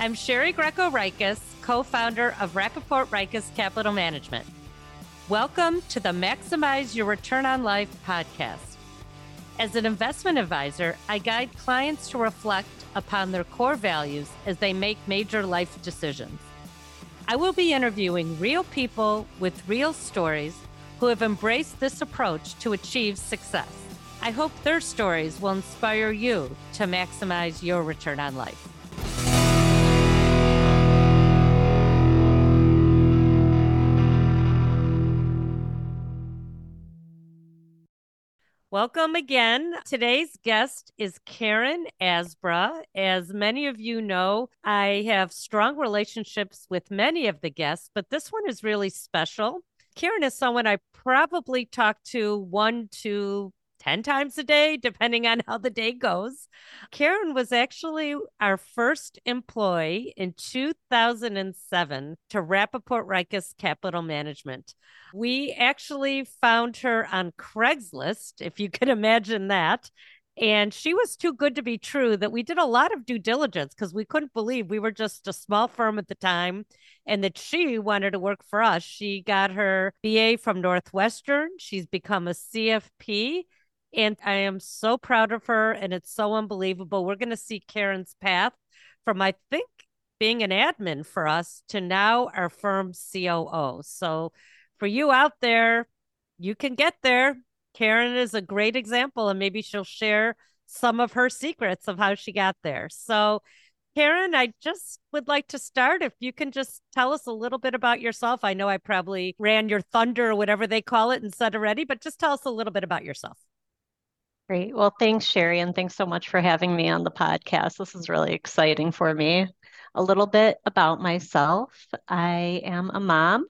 I'm Shari Greco Reiches, co founder of Rappaport Reiches Capital Management. Welcome to the Maximize Your Return on Life podcast. As an investment advisor, I guide clients to reflect upon their core values as they make major life decisions. I will be interviewing real people with real stories who have embraced this approach to achieve success. I hope their stories will inspire you to maximize your return on life. Welcome again. Today's guest is Karen Asbra. As many of you know, I have strong relationships with many of the guests, but this one is really special. Karen is someone I probably talked to one to 10 times a day, depending on how the day goes. Karen was actually our first employee in 2007 to Rappaport Reiches Capital Management. We actually found her on Craigslist, if you can imagine that. And she was too good to be true that we did a lot of due diligence because we couldn't believe we were just a small firm at the time and that she wanted to work for us. She got her BA from Northwestern. She's become a CFP and I am so proud of her, and it's so unbelievable. We're going to see Karen's path from, I think, being an admin for us to now our firm COO. So, for you out there, you can get there. Karen is a great example, and maybe she'll share some of her secrets of how she got there. So, Karen, I just would like to start. If you can just tell us a little bit about yourself. I know I probably ran your thunder or whatever they call it and said already, but just tell us a little bit about yourself. Great. Well, thanks, Shari, and thanks so much for having me on the podcast. This is really exciting for me. A little bit about myself I am a mom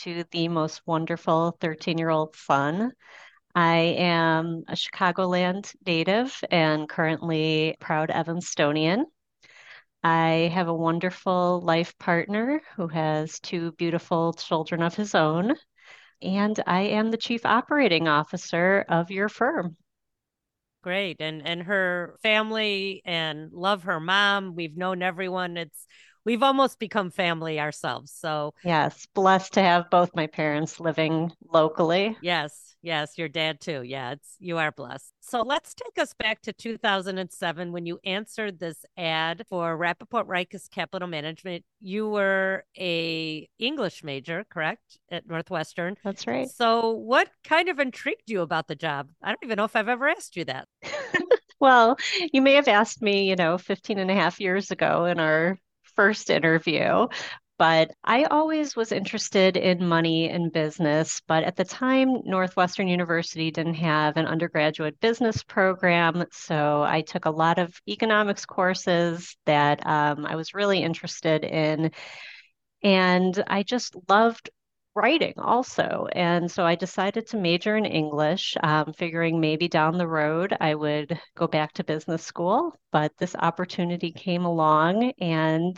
to the most wonderful 13 year old son. I am a Chicagoland native and currently proud Evanstonian. I have a wonderful life partner who has two beautiful children of his own. And I am the chief operating officer of your firm great and and her family and love her mom. We've known everyone. It's we've almost become family ourselves so yes blessed to have both my parents living locally yes Yes, your dad too. Yeah, it's you are blessed. So let's take us back to 2007 when you answered this ad for Rappaport Reiches Capital Management. You were a English major, correct, at Northwestern. That's right. So what kind of intrigued you about the job? I don't even know if I've ever asked you that. well, you may have asked me, you know, 15 and a half years ago in our first interview but I always was interested in money and business. But at the time, Northwestern University didn't have an undergraduate business program. So I took a lot of economics courses that um, I was really interested in. And I just loved writing also. And so I decided to major in English, um, figuring maybe down the road I would go back to business school. But this opportunity came along and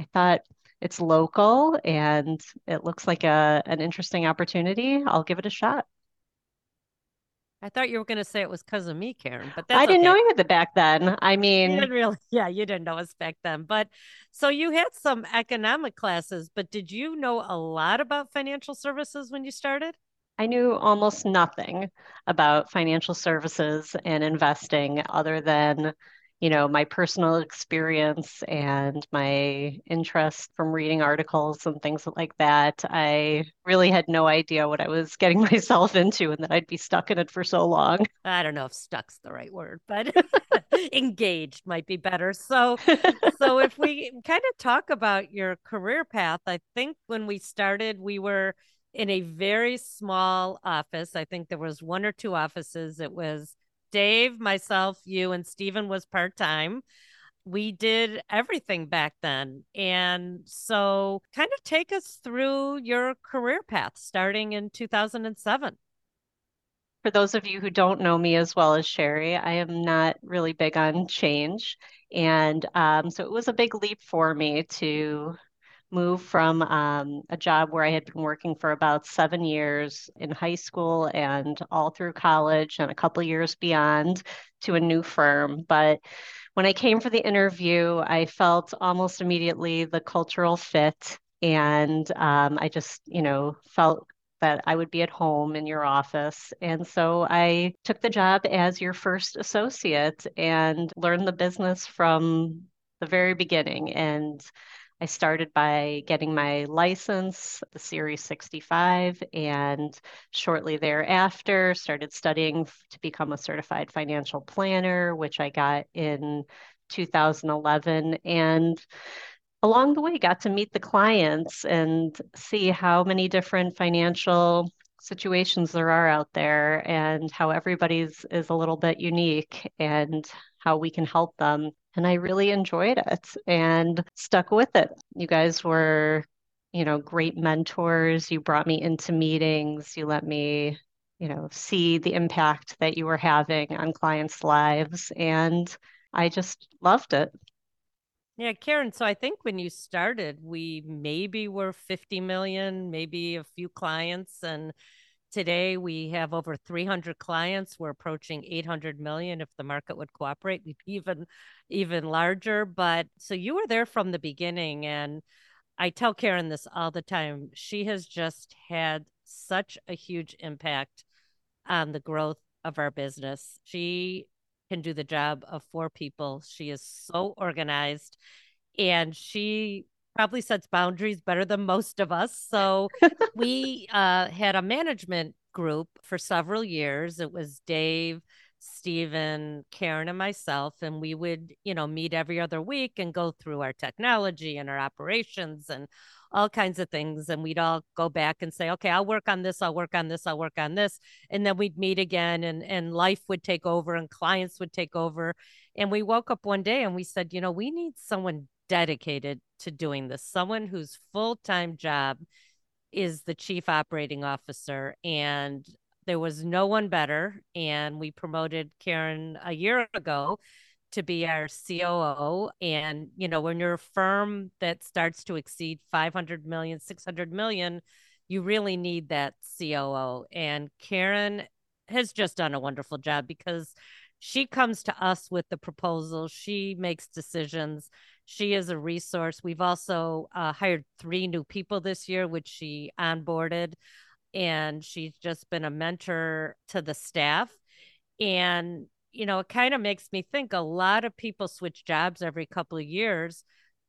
I thought, it's local and it looks like a an interesting opportunity. I'll give it a shot. I thought you were going to say it was because of me, Karen, but I didn't okay. know you had the back then. I mean, really, yeah, you didn't know us back then. But so you had some economic classes, but did you know a lot about financial services when you started? I knew almost nothing about financial services and investing other than you know, my personal experience and my interest from reading articles and things like that, I really had no idea what I was getting myself into and that I'd be stuck in it for so long. I don't know if stuck's the right word, but engaged might be better. So so if we kind of talk about your career path, I think when we started, we were in a very small office. I think there was one or two offices. It was Dave, myself, you, and Stephen was part time. We did everything back then. And so, kind of take us through your career path starting in 2007. For those of you who don't know me as well as Shari, I am not really big on change. And um, so it was a big leap for me to move from um, a job where I had been working for about seven years in high school and all through college and a couple years beyond to a new firm. But when I came for the interview, I felt almost immediately the cultural fit. And um, I just, you know, felt that I would be at home in your office. And so I took the job as your first associate and learned the business from the very beginning. And I started by getting my license, the Series 65, and shortly thereafter started studying to become a certified financial planner, which I got in 2011. And along the way got to meet the clients and see how many different financial situations there are out there and how everybody's is a little bit unique and how we can help them. And I really enjoyed it and stuck with it. You guys were, you know, great mentors. You brought me into meetings. You let me, you know, see the impact that you were having on clients' lives. And I just loved it. Yeah, Karen. So I think when you started, we maybe were 50 million, maybe a few clients. And today we have over 300 clients. We're approaching 800 million. If the market would cooperate, even, even larger. But so you were there from the beginning. And I tell Karen this all the time. She has just had such a huge impact on the growth of our business. She can do the job of four people. She is so organized and she probably sets boundaries better than most of us. So we uh, had a management group for several years. It was Dave, Stephen, Karen, and myself, and we would, you know, meet every other week and go through our technology and our operations and all kinds of things. And we'd all go back and say, okay, I'll work on this, I'll work on this, I'll work on this. And then we'd meet again and, and life would take over and clients would take over. And we woke up one day and we said, you know, we need someone dedicated to doing this, someone whose full time job is the chief operating officer. And there was no one better. And we promoted Karen a year ago to be our COO. And, you know, when you're a firm that starts to exceed 500 million, 600 million, you really need that COO. And Karen has just done a wonderful job because she comes to us with the proposal. She makes decisions. She is a resource. We've also uh, hired three new people this year, which she onboarded. And she's just been a mentor to the staff. And you know, it kind of makes me think a lot of people switch jobs every couple of years,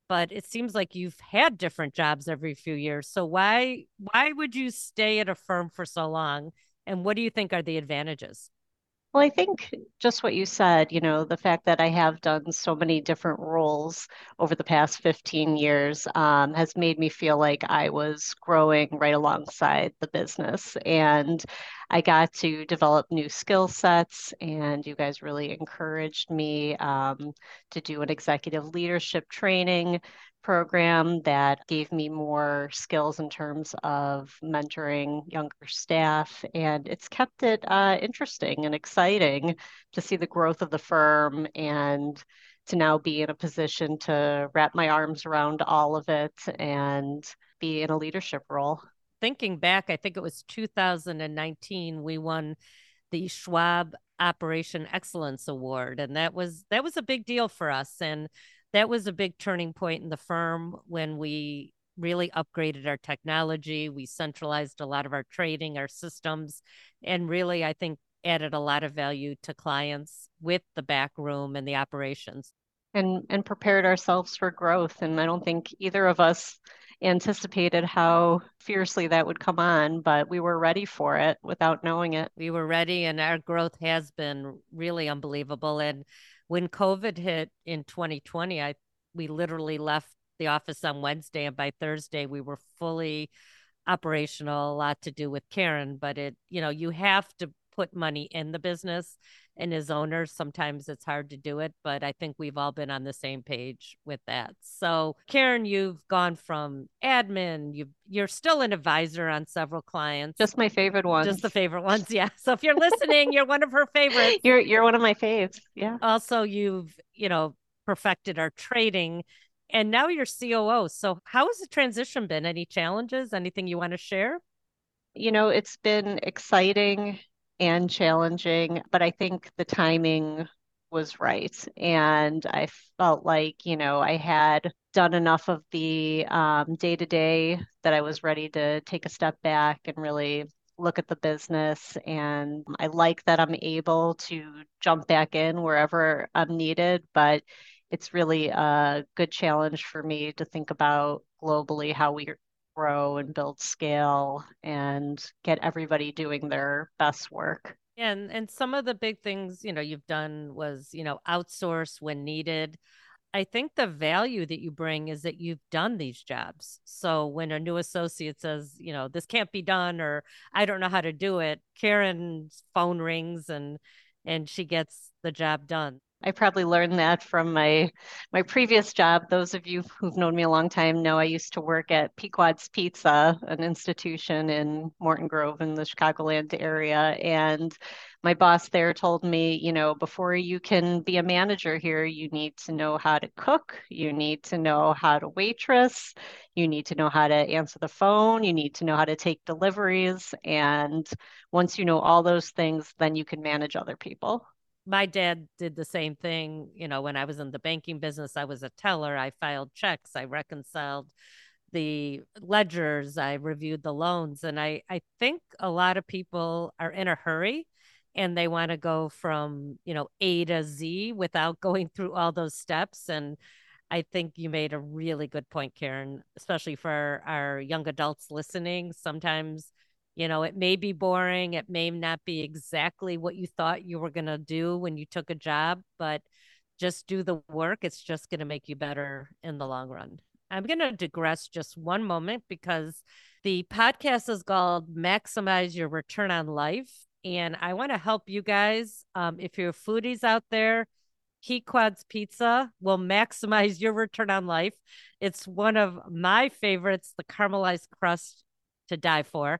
but it seems like you've had different jobs every few years. So why why would you stay at a firm for so long? And what do you think are the advantages? Well, I think just what you said, you know, the fact that I have done so many different roles over the past 15 years um, has made me feel like I was growing right alongside the business. And I got to develop new skill sets, and you guys really encouraged me um, to do an executive leadership training program that gave me more skills in terms of mentoring younger staff. And it's kept it uh, interesting and exciting to see the growth of the firm and to now be in a position to wrap my arms around all of it and be in a leadership role. Thinking back, I think it was 2019, we won the Schwab Operation Excellence Award and that was that was a big deal for us and that was a big turning point in the firm when we really upgraded our technology. We centralized a lot of our trading, our systems, and really, I think, added a lot of value to clients with the back room and the operations. And, and prepared ourselves for growth. And I don't think either of us anticipated how fiercely that would come on, but we were ready for it without knowing it. We were ready, and our growth has been really unbelievable. And when COVID hit in 2020, I we literally left the office on Wednesday, and by Thursday we were fully operational. A lot to do with Karen, but it you know you have to put money in the business and as owners sometimes it's hard to do it but i think we've all been on the same page with that so karen you've gone from admin you you're still an advisor on several clients just my favorite ones just the favorite ones yeah so if you're listening you're one of her favorites you're you're one of my faves yeah also you've you know perfected our trading And now you're COO. So, how has the transition been? Any challenges? Anything you want to share? You know, it's been exciting and challenging, but I think the timing was right. And I felt like, you know, I had done enough of the day to day that I was ready to take a step back and really look at the business. And I like that I'm able to jump back in wherever I'm needed, but it's really a good challenge for me to think about globally how we grow and build scale and get everybody doing their best work. And and some of the big things, you know, you've done was, you know, outsource when needed. I think the value that you bring is that you've done these jobs. So when a new associate says, you know, this can't be done or I don't know how to do it, Karen's phone rings and and she gets the job done. I probably learned that from my my previous job. Those of you who've known me a long time know I used to work at Pequod's Pizza, an institution in Morton Grove in the Chicagoland area. And my boss there told me, you know, before you can be a manager here, you need to know how to cook, you need to know how to waitress, you need to know how to answer the phone, you need to know how to take deliveries. And once you know all those things, then you can manage other people my dad did the same thing. You know, when I was in the banking business, I was a teller. I filed checks. I reconciled the ledgers. I reviewed the loans. And I, I think a lot of people are in a hurry and they want to go from, you know, A to Z without going through all those steps. And I think you made a really good point, Karen, especially for our young adults listening. Sometimes you know, it may be boring. It may not be exactly what you thought you were going to do when you took a job, but just do the work. It's just going to make you better in the long run. I'm going to digress just one moment because the podcast is called Maximize Your Return on Life. And I want to help you guys. Um, if you're foodies out there, Pequod's Pizza will maximize your return on life. It's one of my favorites, the caramelized crust to die for.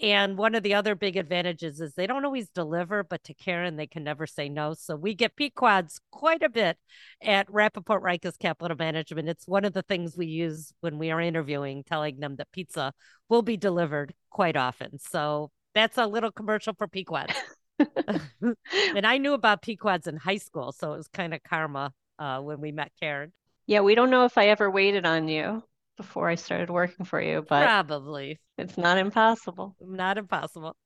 And one of the other big advantages is they don't always deliver, but to Karen, they can never say no. So we get Pequods quite a bit at Rappaport Reiches Capital Management. It's one of the things we use when we are interviewing, telling them that pizza will be delivered quite often. So that's a little commercial for Pequods. and I knew about Pequods in high school. So it was kind of karma uh, when we met Karen. Yeah, we don't know if I ever waited on you before I started working for you, but probably it's not impossible. Not impossible.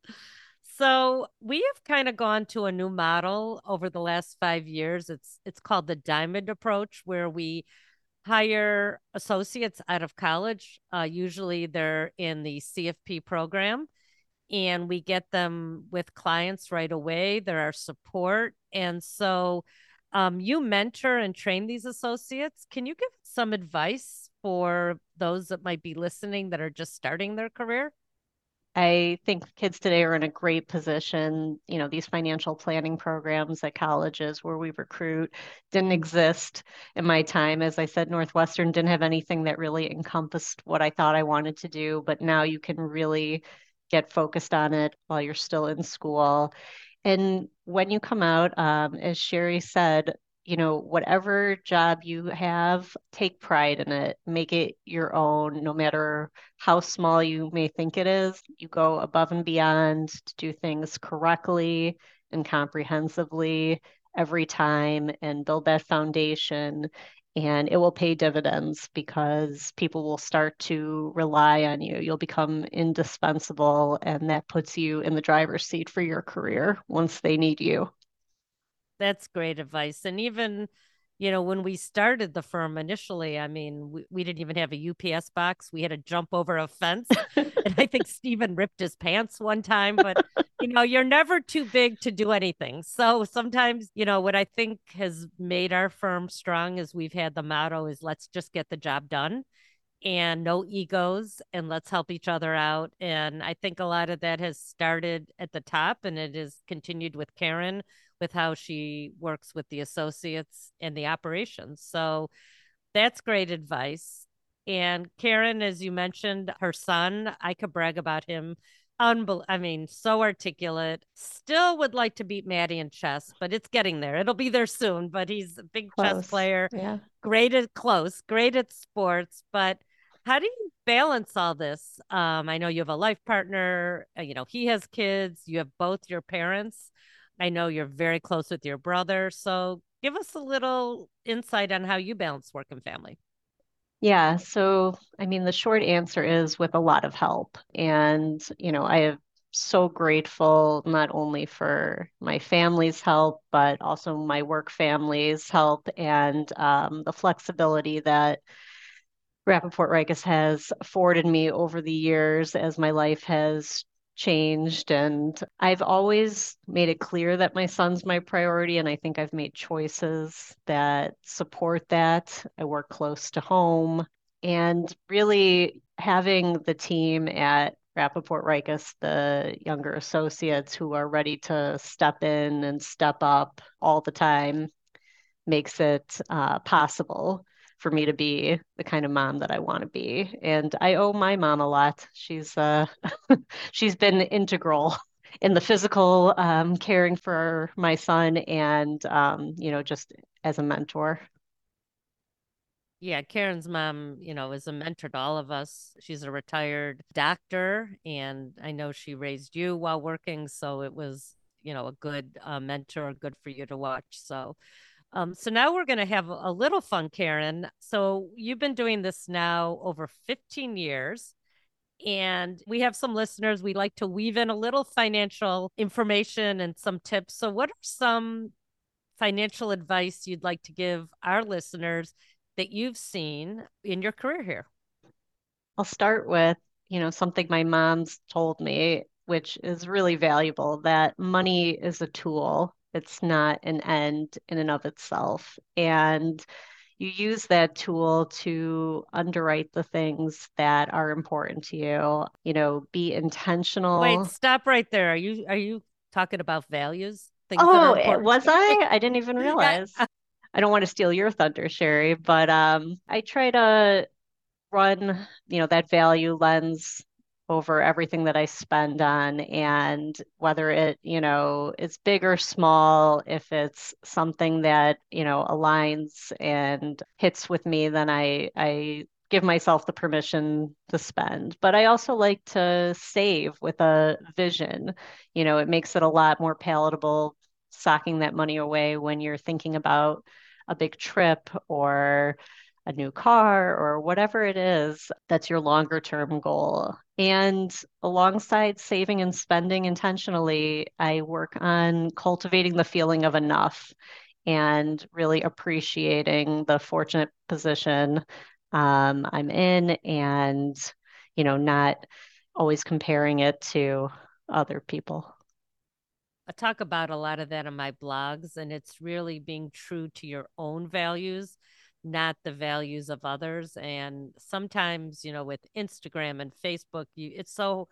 So we have kind of gone to a new model over the last five years. It's it's called the diamond approach, where we hire associates out of college. Uh, usually they're in the CFP program, and we get them with clients right away. They're our support, and so um, you mentor and train these associates. Can you give some advice for those that might be listening that are just starting their career? I think kids today are in a great position. You know, these financial planning programs at colleges where we recruit didn't exist in my time. As I said, Northwestern didn't have anything that really encompassed what I thought I wanted to do, but now you can really get focused on it while you're still in school. And when you come out, um, as Shari said, you know, whatever job you have, take pride in it, make it your own, no matter how small you may think it is. You go above and beyond to do things correctly and comprehensively every time and build that foundation. And it will pay dividends because people will start to rely on you. You'll become indispensable, and that puts you in the driver's seat for your career once they need you. That's great advice. And even, you know, when we started the firm initially, I mean, we, we didn't even have a UPS box. We had to jump over a fence. and I think Stephen ripped his pants one time, but you know, you're never too big to do anything. So sometimes, you know, what I think has made our firm strong is we've had the motto is let's just get the job done and no egos and let's help each other out. And I think a lot of that has started at the top and it has continued with Karen with how she works with the associates and the operations. So that's great advice. And Karen, as you mentioned, her son, I could brag about him Unbel- I mean, so articulate. Still would like to beat Maddie in chess, but it's getting there. It'll be there soon. But he's a big close. chess player. Yeah. Great at close, great at sports. But how do you balance all this? Um, I know you have a life partner, uh, you know, he has kids, you have both your parents. I know you're very close with your brother. So give us a little insight on how you balance work and family. Yeah, so I mean, the short answer is with a lot of help. And, you know, I am so grateful not only for my family's help, but also my work family's help and um, the flexibility that Rappaport Reiches has afforded me over the years as my life has changed. And I've always made it clear that my son's my priority. And I think I've made choices that support that. I work close to home. And really having the team at Rappaport Reiches, the younger associates who are ready to step in and step up all the time, makes it uh, possible for me to be the kind of mom that I want to be. And I owe my mom a lot. She's uh, she's been integral in the physical um, caring for my son, and um, you know, just as a mentor. Yeah, Karen's mom, you know, is a mentor to all of us. She's a retired doctor, and I know she raised you while working, so it was, you know, a good uh, mentor, good for you to watch. So um, so now we're going to have a little fun, Karen. So you've been doing this now over 15 years. And we have some listeners. We like to weave in a little financial information and some tips. So, what are some financial advice you'd like to give our listeners that you've seen in your career here? I'll start with, you know, something my mom's told me, which is really valuable that money is a tool it's not an end in and of itself. And you use that tool to underwrite the things that are important to you. You know, be intentional. Wait, stop right there. Are you are you talking about values? oh, was I? I didn't even realize. I don't want to steal your thunder, Shari, but um, I try to run, you know, that value lens over everything that I spend on and whether it, you know, is big or small, if it's something that, you know, aligns and hits with me, then I I give myself the permission to spend. But I also like to save with a vision. You know, it makes it a lot more palatable socking that money away when you're thinking about a big trip or a new car or whatever it is that's your longer term goal. And alongside saving and spending intentionally, I work on cultivating the feeling of enough and really appreciating the fortunate position um, I'm in and, you know, not always comparing it to other people. I talk about a lot of that in my blogs, and it's really being true to your own values not the values of others and sometimes you know with instagram and facebook you it's so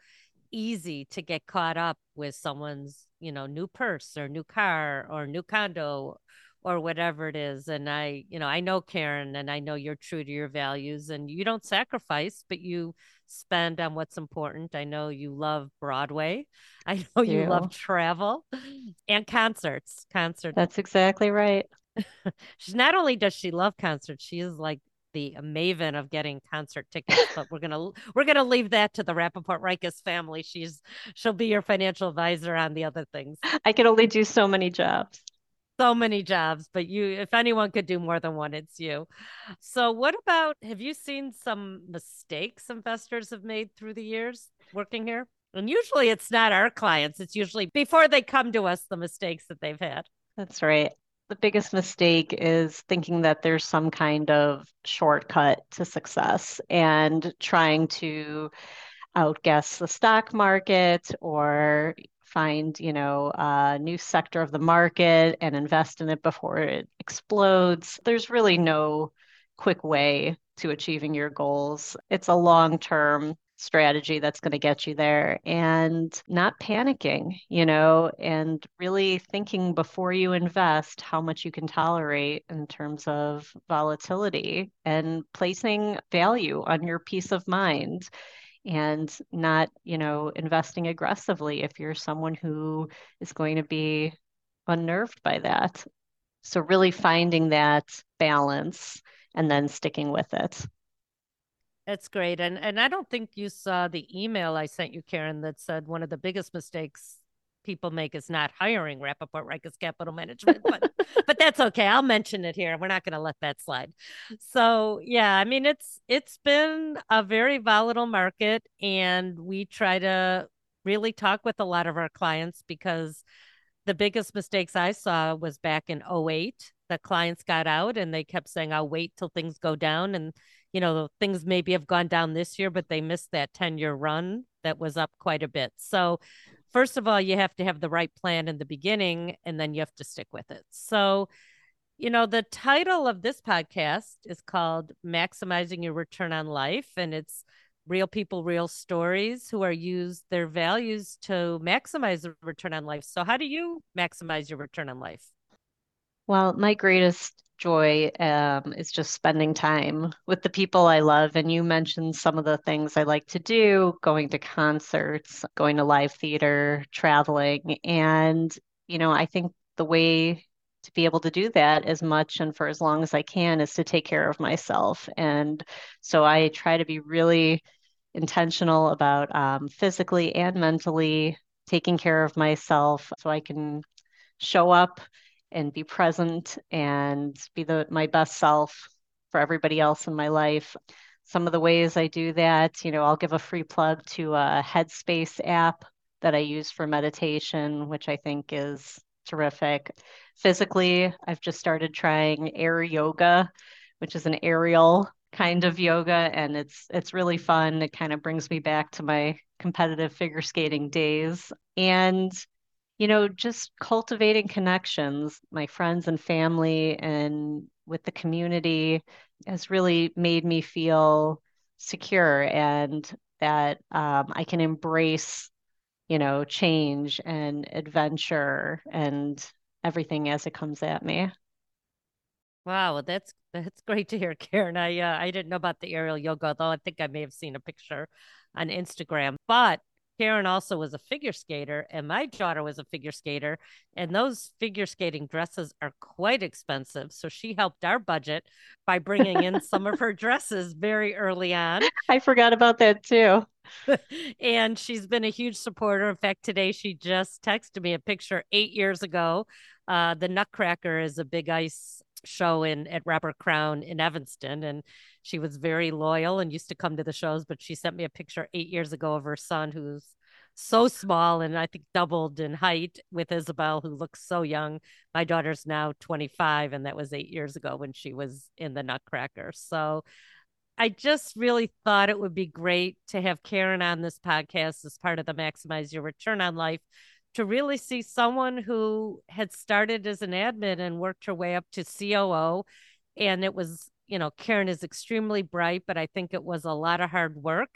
easy to get caught up with someone's you know new purse or new car or new condo or whatever it is and i you know i know karen and i know you're true to your values and you don't sacrifice but you spend on what's important. I know you love broadway. I know you, love travel and concerts concerts. That's exactly right she's not only does she love concerts, she is like the maven of getting concert tickets, but we're gonna we're gonna leave that to the Rappaport Reiches family. She's she'll be your financial advisor on the other things. I can only do so many jobs. So many jobs, but you if anyone could do more than one, it's you. So what about have you seen some mistakes investors have made through the years working here? And usually it's not our clients, it's usually before they come to us the mistakes that they've had. That's right the biggest mistake is thinking that there's some kind of shortcut to success and trying to outguess the stock market or find you know a new sector of the market and invest in it before it explodes. There's really no quick way to achieving your goals. It's a long term strategy that's going to get you there and not panicking, you know, and really thinking before you invest how much you can tolerate in terms of volatility and placing value on your peace of mind. and not, you know, investing aggressively if you're someone who is going to be unnerved by that. So really finding that balance and then sticking with it. That's great. And and I don't think you saw the email I sent you, Karen, that said one of the biggest mistakes people make is not hiring Rappaport Reiches Capital Management, but but that's okay. I'll mention it here. We're not going to let that slide. So yeah, I mean it's it's been a very volatile market, and we try to really talk with a lot of our clients because the biggest mistakes I saw was back in 08. The clients got out and they kept saying, I'll wait till things go down. And, you know, things maybe have gone down this year, but they missed that 10 year run that was up quite a bit. So first of all, you have to have the right plan in the beginning and then you have to stick with it. So, you know, the title of this podcast is called Maximizing Your Return on Life, and it's real people, real stories who are used their values to maximize the return on life. So, how do you maximize your return on life? Well, my greatest joy um, is just spending time with the people I love. And you mentioned some of the things I like to do going to concerts, going to live theater, traveling. And, you know, I think the way to be able to do that as much and for as long as I can is to take care of myself. And so I try to be really intentional about um, physically and mentally taking care of myself so I can show up and be present and be the my best self for everybody else in my life. Some of the ways I do that, you know, I'll give a free plug to a Headspace app that I use for meditation, which I think is terrific. Physically, I've just started trying air yoga, which is an aerial kind of yoga and it's it's really fun. It kind of brings me back to my competitive figure skating days. And you know, just cultivating connections, my friends and family and with the community has really made me feel secure and that um, I can embrace, you know, change and adventure and everything as it comes at me. Wow, that's that's great to hear, Karen. I uh, I didn't know about the aerial yoga, though I think I may have seen a picture on Instagram. But Karen also was a figure skater, and my daughter was a figure skater. And those figure skating dresses are quite expensive. So she helped our budget by bringing in some of her dresses very early on. I forgot about that too. and she's been a huge supporter. In fact, today she just texted me a picture eight years ago. Uh, the Nutcracker is a big ice show in at Robert Crown in Evanston, and she was very loyal and used to come to the shows. But she sent me a picture eight years ago of her son, who's so small and I think doubled in height with Isabel, who looks so young. My daughter's now 25, and that was eight years ago when she was in the Nutcracker. So I just really thought it would be great to have Karen on this podcast as part of the Maximize Your Return on Life to really see someone who had started as an admin and worked her way up to COO. And it was, you know, Karen is extremely bright, but I think it was a lot of hard work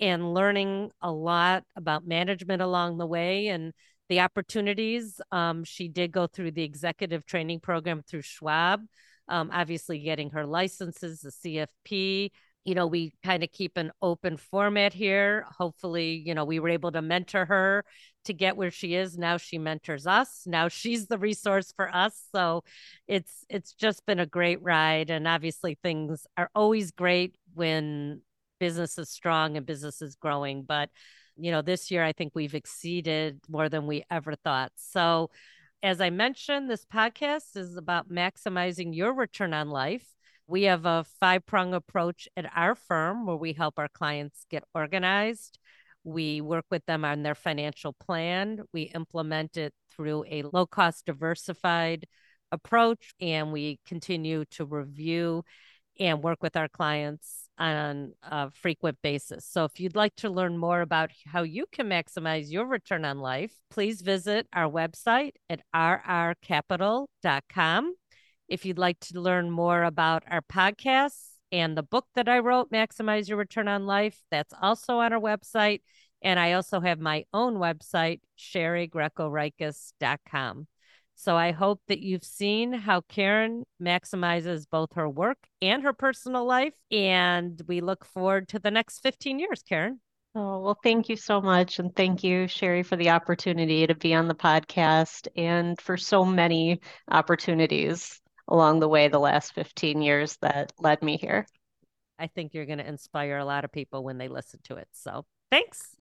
and learning a lot about management along the way and the opportunities. Um, she did go through the executive training program through Schwab, um, obviously getting her licenses, the CFP, you know, we kind of keep an open format here. Hopefully, you know, we were able to mentor her to get where she is. Now she mentors us. Now she's the resource for us. So it's it's just been a great ride. And obviously things are always great when business is strong and business is growing. But, you know, this year I think we've exceeded more than we ever thought. So as I mentioned, this podcast is about maximizing your return on life we have a five prong approach at our firm where we help our clients get organized. We work with them on their financial plan. We implement it through a low cost, diversified approach, and we continue to review and work with our clients on a frequent basis. So, if you'd like to learn more about how you can maximize your return on life, please visit our website at rrcapital.com. If you'd like to learn more about our podcasts and the book that I wrote, Maximize Your Return on Life, that's also on our website. And I also have my own website, sharigrecoreiches.com. So I hope that you've seen how Karen maximizes both her work and her personal life. And we look forward to the next 15 years, Karen. Oh, well, thank you so much. And thank you, Shari, for the opportunity to be on the podcast and for so many opportunities along the way the last 15 years that led me here. I think you're going to inspire a lot of people when they listen to it. So thanks.